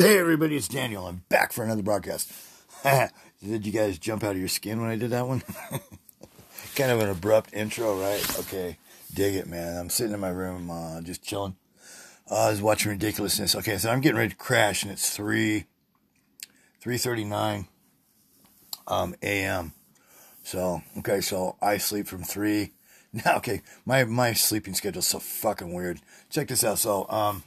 Hey, everybody, it's Daniel. I'm back for another broadcast. did you guys jump out of your skin when I did that one? kind of an abrupt intro, right? Okay, dig it, man. I'm sitting in my room, uh, just chilling. Uh, I was watching ridiculousness. Okay, so I'm getting ready to crash, and it's three, three thirty-nine, um, a.m. So okay, so I sleep from three. Now, okay, my my sleeping schedule's so fucking weird. Check this out. So, um,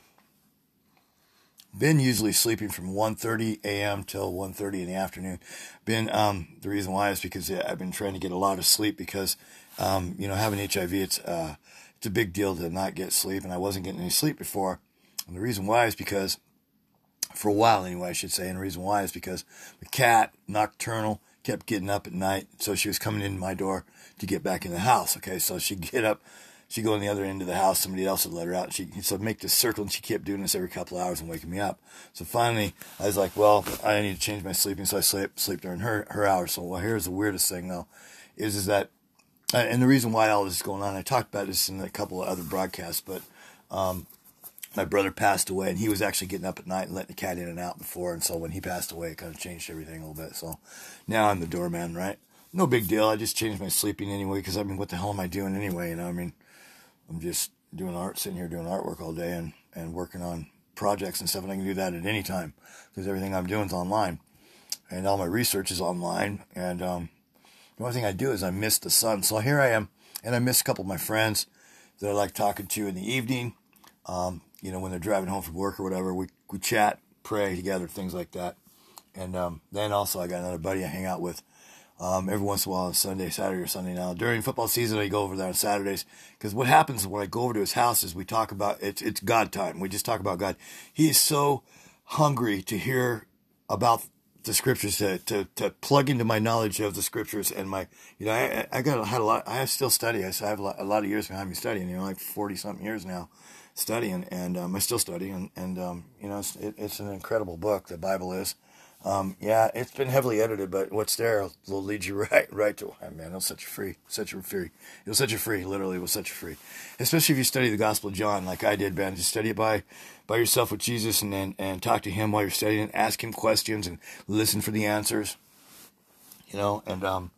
been usually sleeping from 1.30 a.m. till 1.30 in the afternoon. Been, um, the reason why is because I've been trying to get a lot of sleep because, um, you know, having HIV, it's, uh, it's a big deal to not get sleep. And I wasn't getting any sleep before. And the reason why is because, for a while anyway, I should say, and the reason why is because the cat, nocturnal, kept getting up at night. So she was coming in my door to get back in the house. Okay. So she'd get up she'd go on the other end of the house. Somebody else would let her out. And she so make this circle, and she kept doing this every couple hours and waking me up. So finally, I was like, well, I need to change my sleeping. So I sleep sleep during her her hours. So well, here's the weirdest thing though, is is that, and the reason why all this is going on. I talked about this in a couple of other broadcasts, but. Um, my brother passed away, and he was actually getting up at night and letting the cat in and out before. And so when he passed away, it kind of changed everything a little bit. So now I'm the doorman, right? No big deal. I just changed my sleeping anyway because I mean, what the hell am I doing anyway? You know, I mean, I'm just doing art, sitting here doing artwork all day and, and working on projects and stuff. And I can do that at any time because everything I'm doing is online and all my research is online. And, um, the only thing I do is I miss the sun. So here I am and I miss a couple of my friends that I like talking to in the evening. Um, you know, when they're driving home from work or whatever, we, we chat, pray together, things like that. And, um, then also I got another buddy I hang out with um, every once in a while on Sunday, Saturday or Sunday now. During football season, I go over there on Saturdays because what happens when I go over to his house is we talk about it's it's God time. We just talk about God. He is so hungry to hear about the scriptures to, to, to plug into my knowledge of the scriptures and my you know I I got had a lot I still study I have a lot, a lot of years behind me studying you know like forty something years now studying and um, I still study and and um, you know it's it, it's an incredible book the Bible is um, yeah, it's been heavily edited, but what's there will lead you right, right to. Oh, man, it'll set you free. Set you free. It'll set you free. Literally, it will set you free. Especially if you study the Gospel of John, like I did, man. Just study it by, by yourself with Jesus, and then and talk to Him while you're studying. and Ask Him questions and listen for the answers. You know, and um,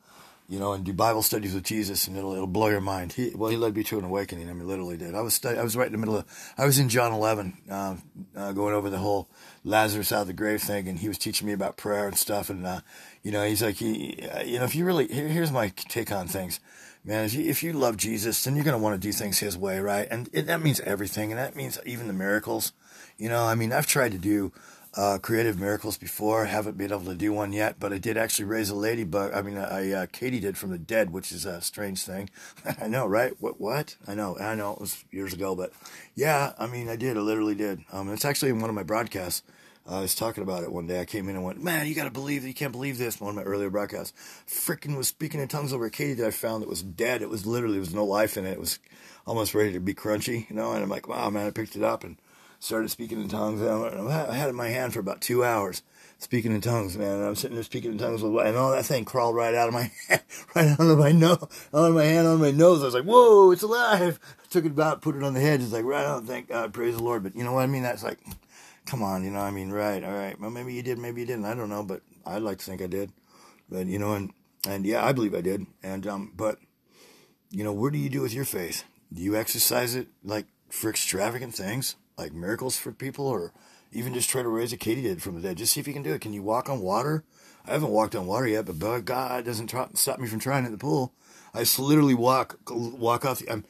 you know, and do Bible studies with Jesus, and it'll it'll blow your mind. He well, he led me to an awakening. I mean, literally did. I was I was right in the middle of. I was in John 11, uh, uh, going over the whole Lazarus out of the grave thing, and he was teaching me about prayer and stuff. And uh, you know, he's like, he, uh, you know, if you really, here, here's my take on things, man. If you, if you love Jesus, then you're gonna want to do things His way, right? And it, that means everything, and that means even the miracles. You know, I mean, I've tried to do uh, creative miracles before. Haven't been able to do one yet, but I did actually raise a ladybug. I mean, I uh, katydid from the dead, which is a strange thing. I know, right? What? What? I know. I know. It was years ago, but yeah, I mean, I did. I literally did. Um, it's actually in one of my broadcasts. Uh, I was talking about it one day. I came in and went, "Man, you got to believe that you can't believe this." One of my earlier broadcasts, freaking was speaking in tongues over Katie that I found that was dead. It was literally there was no life in it. It was almost ready to be crunchy, you know. And I'm like, "Wow, man!" I picked it up and started speaking in tongues. I had it in my hand for about two hours, speaking in tongues, man. And I'm sitting there speaking in tongues, and all that thing crawled right out of my hand, right out of my nose, out of my hand, on my nose. I was like, "Whoa, it's alive!" I took it about, put it on the head. It's like, right on, thank God, praise the Lord. But you know what I mean? That's like, come on, you know, I mean, right, all right. Well, maybe you did, maybe you didn't. I don't know, but I'd like to think I did. But you know, and and yeah, I believe I did. And um, but you know, what do you do with your faith? Do you exercise it like for extravagant things? Like miracles for people or even just try to raise a katydid from the dead. Just see if you can do it. Can you walk on water? I haven't walked on water yet, but God doesn't stop me from trying at the pool. I just literally walk walk off. The, I'm,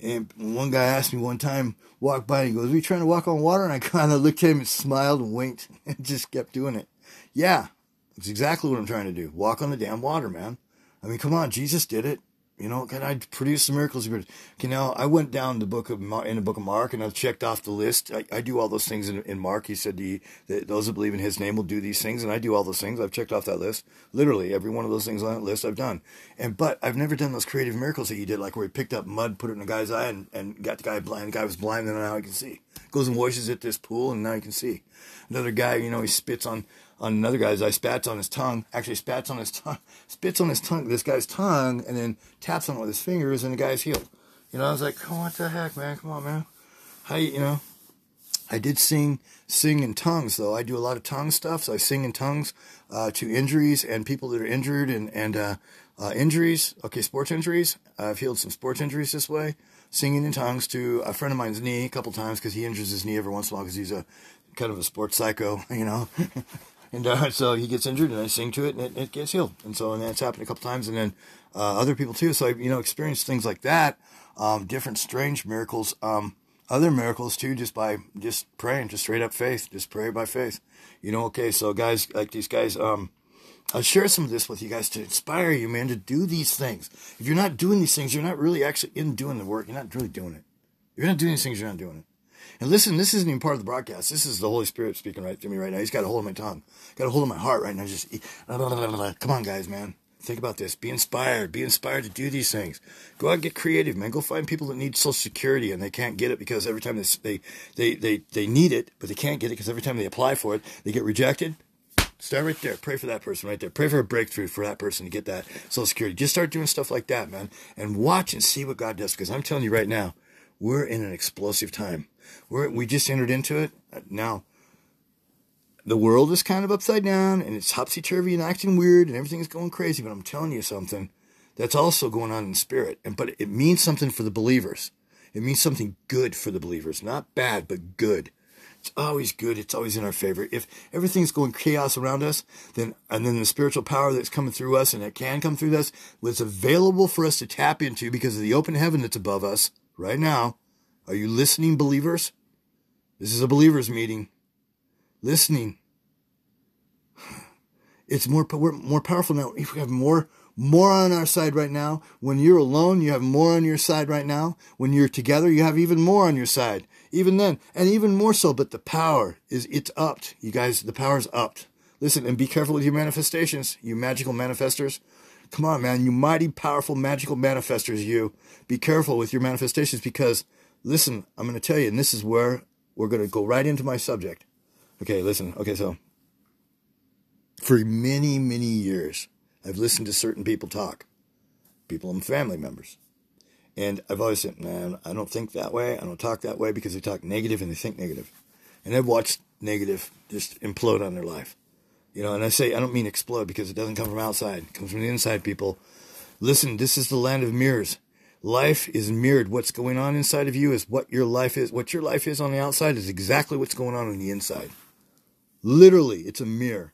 and one guy asked me one time, walk by, and he goes, "Are you trying to walk on water?" And I kind of looked at him and smiled and winked and just kept doing it. Yeah, it's exactly what I'm trying to do. Walk on the damn water, man. I mean, come on, Jesus did it. You know, can I produce the miracles? You know, I went down the book of in the book of Mark and I checked off the list. I, I do all those things in, in Mark. He said the, that those who believe in His name will do these things, and I do all those things. I've checked off that list. Literally every one of those things on that list I've done. And but I've never done those creative miracles that you did, like where he picked up mud, put it in a guy's eye, and, and got the guy blind. The guy was blind, and now he can see. Goes and washes at this pool, and now he can see. Another guy, you know, he spits on on another guy's eye, spats on his tongue, actually spats on his tongue, spits on his tongue, this guy's tongue, and then taps on it with his fingers, and the guy's healed. You know, I was like, oh, what the heck, man? Come on, man. How you, you know? I did sing sing in tongues though. I do a lot of tongue stuff, so I sing in tongues uh, to injuries and people that are injured and and uh, uh, injuries. Okay, sports injuries. I've healed some sports injuries this way. Singing in tongues to a friend of mine's knee a couple times because he injures his knee every once in a while because he's a kind of a sports psycho, you know. and uh, so he gets injured, and I sing to it, and it, it gets healed. And so and that's happened a couple times, and then uh, other people too. So I you know experienced things like that, um, different strange miracles. Um, other miracles too, just by just praying, just straight up faith, just pray by faith. You know, okay, so guys like these guys, um, I'll share some of this with you guys to inspire you, man, to do these things. If you're not doing these things, you're not really actually in doing the work. You're not really doing it. If you're not doing these things, you're not doing it. And listen, this isn't even part of the broadcast. This is the Holy Spirit speaking right to me right now. He's got a hold of my tongue, got a hold of my heart right now. Just come on, guys, man. Think about this. Be inspired. Be inspired to do these things. Go out and get creative, man. Go find people that need Social Security and they can't get it because every time they they they, they need it, but they can't get it because every time they apply for it, they get rejected. Start right there. Pray for that person right there. Pray for a breakthrough for that person to get that Social Security. Just start doing stuff like that, man, and watch and see what God does. Because I'm telling you right now, we're in an explosive time. We're we just entered into it now the world is kind of upside down and it's topsy turvy and acting weird and everything is going crazy. But I'm telling you something that's also going on in spirit. And but it means something for the believers. It means something good for the believers, not bad, but good. It's always good. It's always in our favor. If everything's going chaos around us, then and then the spiritual power that's coming through us and it can come through us, was available for us to tap into because of the open heaven that's above us right now. Are you listening, believers? This is a believers meeting listening. It's more we're more powerful now. If we have more more on our side right now. When you're alone, you have more on your side right now. When you're together, you have even more on your side. Even then, and even more so. But the power is it's upped, you guys. The power's upped. Listen and be careful with your manifestations, you magical manifestors. Come on, man, you mighty powerful magical manifestors. You be careful with your manifestations because listen, I'm going to tell you, and this is where we're going to go right into my subject. Okay, listen. Okay, so for many, many years, I've listened to certain people talk, people and family members. And I've always said, man, I don't think that way. I don't talk that way because they talk negative and they think negative. And I've watched negative just implode on their life. You know, and I say, I don't mean explode because it doesn't come from outside. It comes from the inside, people. Listen, this is the land of mirrors. Life is mirrored. What's going on inside of you is what your life is. What your life is on the outside is exactly what's going on on the inside. Literally, it's a mirror.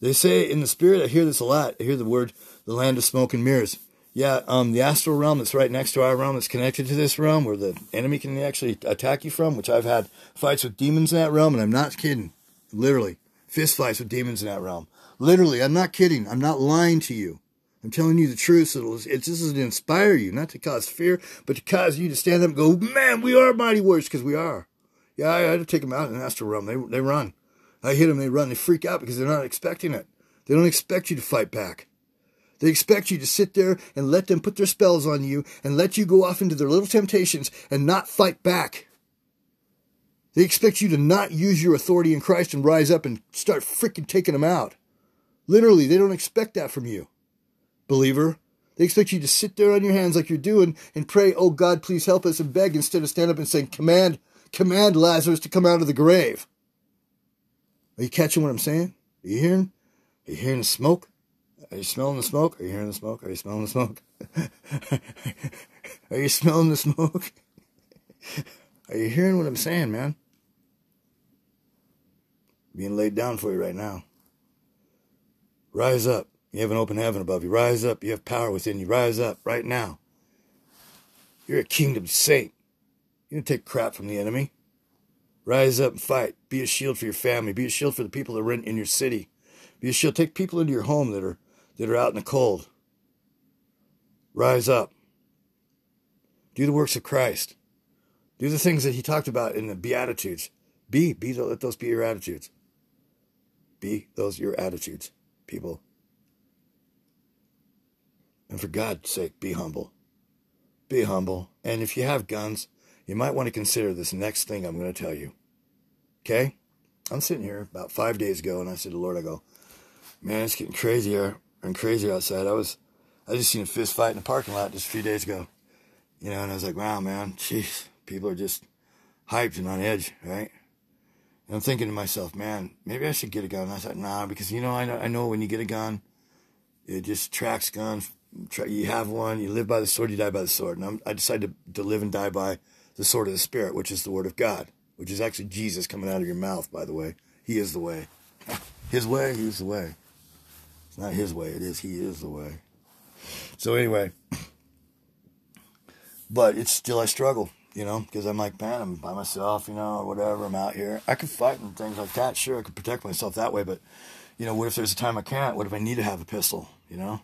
They say in the spirit, I hear this a lot. I hear the word the land of smoke and mirrors. Yeah, um, the astral realm that's right next to our realm that's connected to this realm where the enemy can actually attack you from, which I've had fights with demons in that realm, and I'm not kidding. Literally, fist fights with demons in that realm. Literally, I'm not kidding. I'm not lying to you. I'm telling you the truth. So it's, it's this is to inspire you, not to cause fear, but to cause you to stand up and go, man, we are mighty warriors, because we are. Yeah, I had to take them out in the astral realm. They, they run. I hit them, they run, they freak out because they're not expecting it. They don't expect you to fight back. They expect you to sit there and let them put their spells on you and let you go off into their little temptations and not fight back. They expect you to not use your authority in Christ and rise up and start freaking taking them out. Literally, they don't expect that from you, believer. They expect you to sit there on your hands like you're doing and pray, oh God, please help us and beg instead of stand up and saying, command, command Lazarus to come out of the grave. Are you catching what I'm saying? Are you hearing? Are you hearing the smoke? Are you smelling the smoke? Are you hearing the smoke? Are you smelling the smoke? Are you smelling the smoke? Are you hearing what I'm saying, man? Being laid down for you right now. Rise up. You have an open heaven above you. Rise up. You have power within you. Rise up right now. You're a kingdom saint. You don't take crap from the enemy. Rise up and fight. Be a shield for your family. Be a shield for the people that are in, in your city. Be a shield. Take people into your home that are that are out in the cold. Rise up. Do the works of Christ. Do the things that he talked about in the Beatitudes. Be, be, let those be your attitudes. Be those your attitudes, people. And for God's sake, be humble. Be humble. And if you have guns, you might want to consider this next thing I'm going to tell you. Okay? I'm sitting here about five days ago, and I said to the Lord, I go, man, it's getting crazier and crazier outside. I was, I just seen a fist fight in the parking lot just a few days ago, you know, and I was like, wow, man, jeez, people are just hyped and on edge, right? And I'm thinking to myself, man, maybe I should get a gun. And I thought, nah, because you know, I know, I know when you get a gun, it just tracks gun. You have one, you live by the sword, you die by the sword. And I'm, I decided to, to live and die by the sword of the Spirit, which is the Word of God, which is actually Jesus coming out of your mouth, by the way. He is the way. His way, He's the way. It's not His way, it is He is the way. So, anyway, but it's still, I struggle you know, because I'm like, man, I'm by myself, you know, or whatever. I'm out here. I could fight and things like that. Sure, I could protect myself that way, but you know, what if there's a time I can't? What if I need to have a pistol? You know,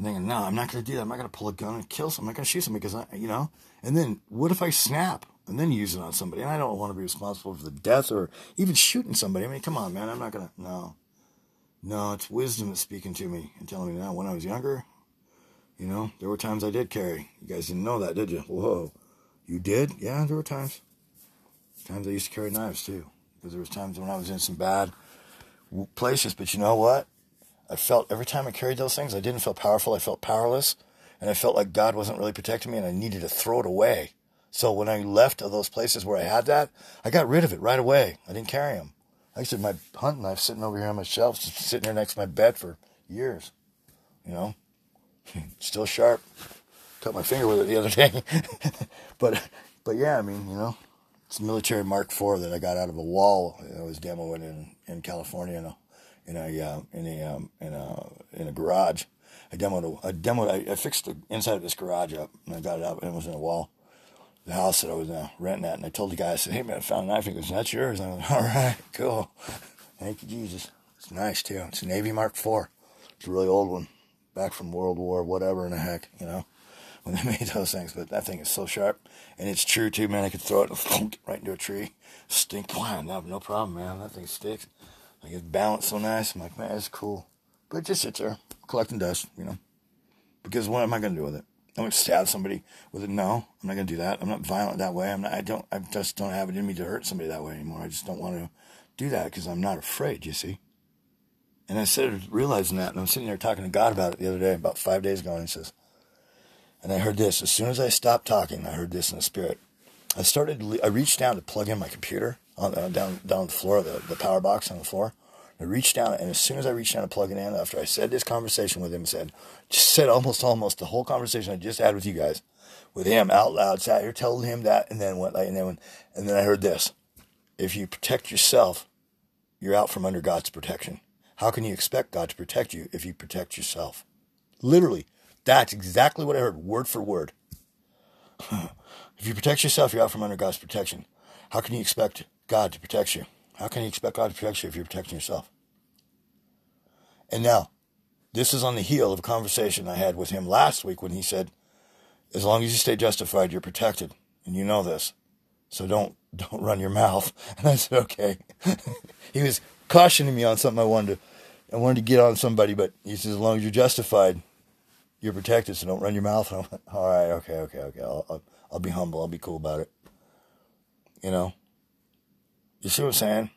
and thinking, no, I'm not going to do that. I'm not going to pull a gun and kill someone. I'm not going to shoot somebody because I, you know. And then what if I snap and then use it on somebody? And I don't want to be responsible for the death or even shooting somebody. I mean, come on, man. I'm not going to. No, no. It's wisdom that's speaking to me and telling me now. When I was younger, you know, there were times I did carry. You guys didn't know that, did you? Whoa. You did? Yeah, there were times. Times I used to carry knives too, because there was times when I was in some bad places. But you know what? I felt every time I carried those things, I didn't feel powerful. I felt powerless, and I felt like God wasn't really protecting me, and I needed to throw it away. So when I left those places where I had that, I got rid of it right away. I didn't carry them. I used to have my hunting knife sitting over here on my shelf, sitting here next to my bed for years. You know, still sharp cut my finger with it the other day. but but yeah, I mean, you know, it's a military Mark IV that I got out of a wall. I was demoing in in California in a in a uh, in a um, in a in a garage. I demoed a, demoed I, I, fixed the inside of this garage up and I got it up and it was in a wall. The house that I was uh, renting at, and I told the guy, I said, "Hey man, I found a knife." He goes, "That's yours." I went, "All right, cool. Thank you, Jesus." It's nice too. It's a Navy Mark IV. It's a really old one, back from World War whatever in the heck, you know when they made those things. But that thing is so sharp, and it's true too, man. I could throw it right into a tree, stink. Wow, no, no problem, man. That thing sticks. Like it's balanced so nice. I'm like, man, it's cool. But it just sits there collecting dust, you know. Because what am I to do with it? I'm to stab somebody with it. No, I'm not to do that. I'm not violent that way. I'm not. I don't. I just don't have it in me to hurt somebody that way anymore. I just don't want to do that because I'm not afraid. You see. And I started realizing that, and I'm sitting there talking to God about it the other day, about five days ago, and He says, and I heard this. As soon as I stopped talking, I heard this in the spirit. I started. I reached down to plug in my computer on uh, down down the floor, the the power box on the floor. I reached down, and as soon as I reached down to plug it in, after I said this conversation with him, said, just said almost almost the whole conversation I just had with you guys, with him out loud, sat here telling him that, and then went like, and then and then I heard this: if you protect yourself, you're out from under God's protection. How can you expect God to protect you if you protect yourself? Literally, that's exactly what I heard, word for word. if you protect yourself, you're out from under God's protection. How can you expect God to protect you? How can you expect God to protect you if you're protecting yourself? And now, this is on the heel of a conversation I had with him last week when he said, as long as you stay justified, you're protected. And you know this. So don't don't run your mouth. And I said, okay. he was cautioning me on something I wanted to I wanted to get on somebody, but he says, as long as you're justified, you're protected, so don't run your mouth. And I'm like, all right, okay, okay, okay. I'll, I'll, I'll be humble. I'll be cool about it. You know? You see what I'm saying?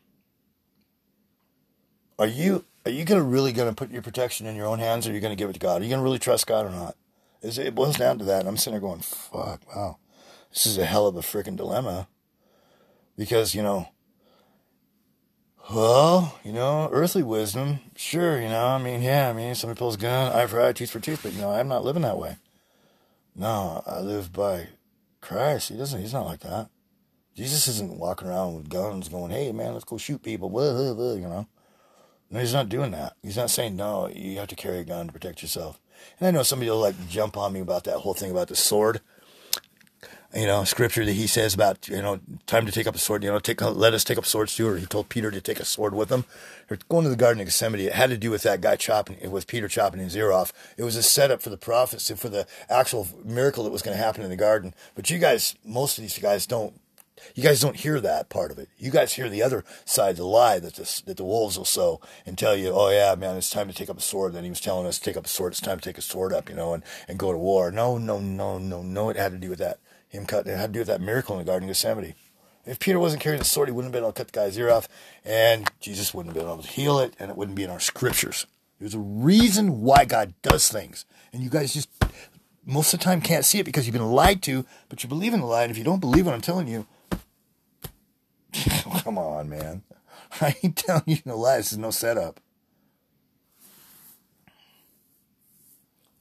Are you are you gonna really gonna put your protection in your own hands, or are you gonna give it to God? Are you gonna really trust God or not? it boils down to that. And I'm sitting there going, "Fuck, wow, this is a hell of a freaking dilemma," because you know well, you know, earthly wisdom, sure, you know, I mean, yeah, I mean, somebody pulls a gun, eye for eye, tooth for tooth, but, you know, I'm not living that way. No, I live by Christ. He doesn't, he's not like that. Jesus isn't walking around with guns going, hey, man, let's go shoot people, blah, blah, you know. No, he's not doing that. He's not saying, no, you have to carry a gun to protect yourself. And I know somebody will, like, jump on me about that whole thing about the sword you know, scripture that he says about, you know, time to take up a sword, you know, take, let us take up swords too, or he told Peter to take a sword with him. Or going to the Garden of Gethsemane, it had to do with that guy chopping, with Peter chopping his ear off. It was a setup for the prophecy, for the actual miracle that was going to happen in the garden. But you guys, most of these guys don't, you guys don't hear that part of it. You guys hear the other side, of the lie that the, that the wolves will sow and tell you, oh yeah, man, it's time to take up a sword. Then he was telling us to take up a sword. It's time to take a sword up, you know, and, and go to war. No, no, no, no, no. It had to do with that him cut. It had to do with that miracle in the Garden of Gethsemane. If Peter wasn't carrying the sword, he wouldn't have been able to cut the guy's ear off, and Jesus wouldn't have been able to heal it, and it wouldn't be in our scriptures. There's a reason why God does things, and you guys just most of the time can't see it because you've been lied to, but you believe in the lie, and if you don't believe what I'm telling you, Come on, man. I ain't telling you no lies. This is no setup.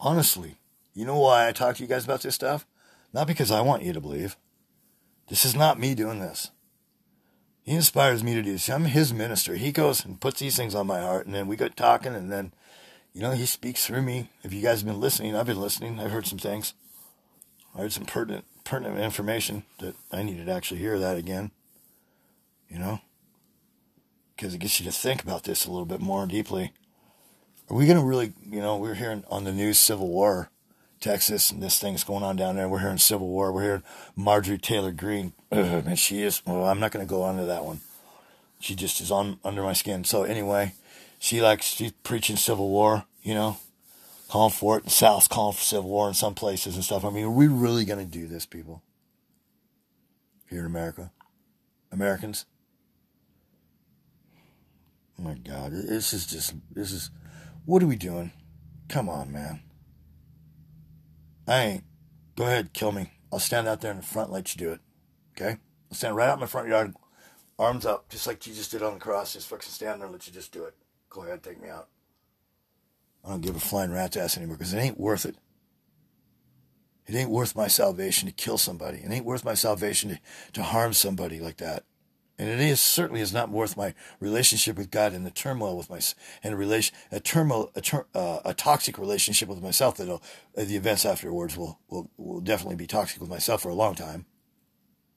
Honestly, you know why I talk to you guys about this stuff? Not because I want you to believe. This is not me doing this. He inspires me to do this. I'm his minister. He goes and puts these things on my heart, and then we get talking, and then, you know, he speaks through me. If you guys have been listening, I've been listening. I've heard some things. I heard some pertinent, pertinent information that I needed to actually hear that again. You know, because it gets you to think about this a little bit more deeply. Are we going to really, you know, we're hearing on the news Civil War, Texas, and this thing's going on down there. We're hearing Civil War. We're hearing Marjorie Taylor Greene. and she is, well, I'm not going to go on to that one. She just is on under my skin. So anyway, she likes, she's preaching Civil War, you know, calling for it. The South's calling for Civil War in some places and stuff. I mean, are we really going to do this, people? Here in America? Americans? My God, this is just, this is, what are we doing? Come on, man. I ain't. Go ahead, kill me. I'll stand out there in the front and let you do it. Okay? I'll stand right out in my front yard, arms up, just like Jesus did on the cross. Just fucking stand there and let you just do it. Go ahead, take me out. I don't give a flying rat's ass anymore because it ain't worth it. It ain't worth my salvation to kill somebody. It ain't worth my salvation to, to harm somebody like that. And it is certainly is not worth my relationship with God and the turmoil with my and a relation a turmoil a, uh, a toxic relationship with myself that uh, the events afterwards will, will will definitely be toxic with myself for a long time.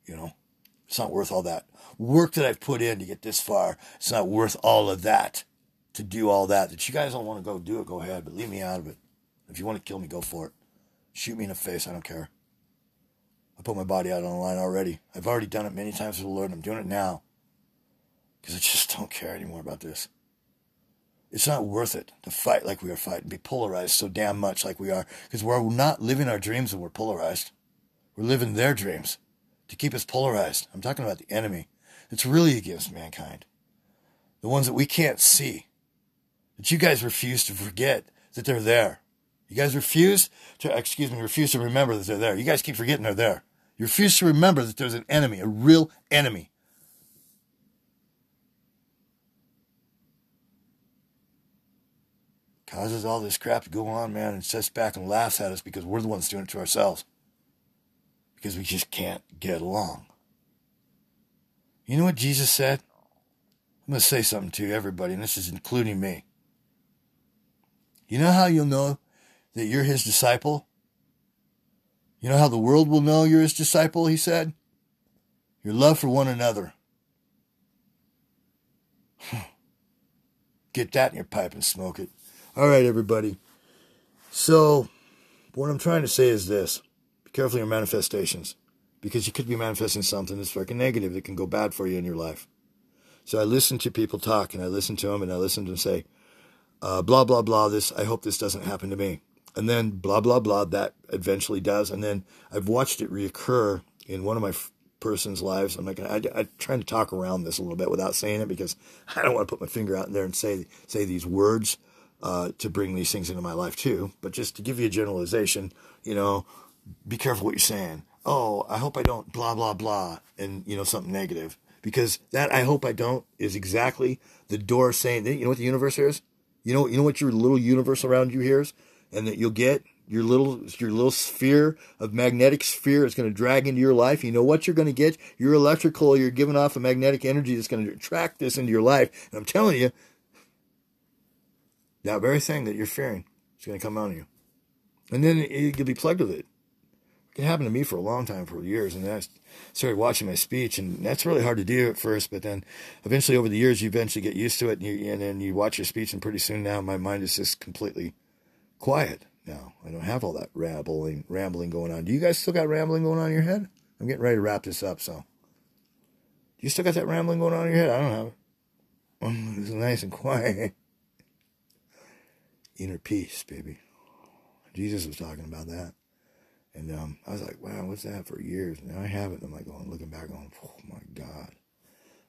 You know, it's not worth all that work that I've put in to get this far. It's not worth all of that to do all that. That you guys don't want to go do it, go ahead, but leave me out of it. If you want to kill me, go for it. Shoot me in the face. I don't care. I put my body out on the line already. I've already done it many times for the Lord, and I'm doing it now. Because I just don't care anymore about this. It's not worth it to fight like we are fighting, be polarized so damn much like we are. Because we're not living our dreams when we're polarized. We're living their dreams to keep us polarized. I'm talking about the enemy. It's really against mankind. The ones that we can't see. That you guys refuse to forget that they're there. You guys refuse to, excuse me, refuse to remember that they're there. You guys keep forgetting they're there. You refuse to remember that there's an enemy, a real enemy. Causes all this crap to go on, man, and sits back and laughs at us because we're the ones doing it to ourselves. Because we just can't get along. You know what Jesus said? I'm going to say something to everybody, and this is including me. You know how you'll know that you're his disciple? You know how the world will know you're his disciple, he said? Your love for one another. Get that in your pipe and smoke it. All right, everybody. So, what I'm trying to say is this be careful your manifestations because you could be manifesting something that's fucking negative that can go bad for you in your life. So, I listen to people talk and I listen to them and I listen to them say, uh, blah, blah, blah, this, I hope this doesn't happen to me and then blah blah blah that eventually does. And then i've watched it reoccur in one of my f- person's lives. I'm like I, i'm trying to talk around this a little bit without saying it because i don't want to put my finger out in there and say say these words uh, to bring these things into my life too. But just to give you a generalization you know be careful what you're saying. Oh i hope i don't blah blah blah and you know something negative. Because that i hope i don't is exactly the door saying you know what the universe hears? You know you know what your little universe around you hears and that you'll get your little your little sphere of magnetic sphere is going to drag into your life. You know what you're going to get? You're electrical, you're giving off a magnetic energy that's going to attract this into your life. And I'm telling you, that very thing that you're fearing is going to come on you. And then you'll be plugged with it. It happened to me for a long time, for years, and then I started watching my speech, and that's really hard to do at first. But then, eventually, over the years, you eventually get used to it, and, you, and then you watch your speech, and pretty soon now, my mind is just completely quiet now. I don't have all that rambling, rambling going on. Do you guys still got rambling going on in your head? I'm getting ready to wrap this up, so. Do you still got that rambling going on in your head? I don't have it. It's nice and quiet. Inner peace, baby. Jesus was talking about that. And um, I was like, wow, what's that for years? Now I have it. And I'm like going, looking back, going, oh my God.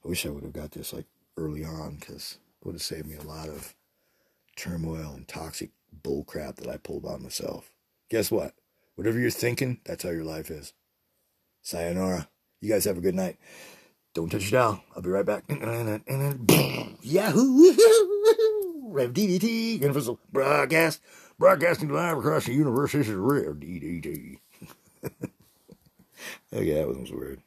I wish I would have got this like early on because it would have saved me a lot of turmoil and toxic bullcrap that I pulled on myself. Guess what? Whatever you're thinking, that's how your life is. Sayonara. You guys have a good night. Don't touch your dial. I'll be right back. Yahoo! Rev DDT, Universal Broadcast, broadcasting live across the universe. This is Rev DDT. okay, oh, that wasn't weird.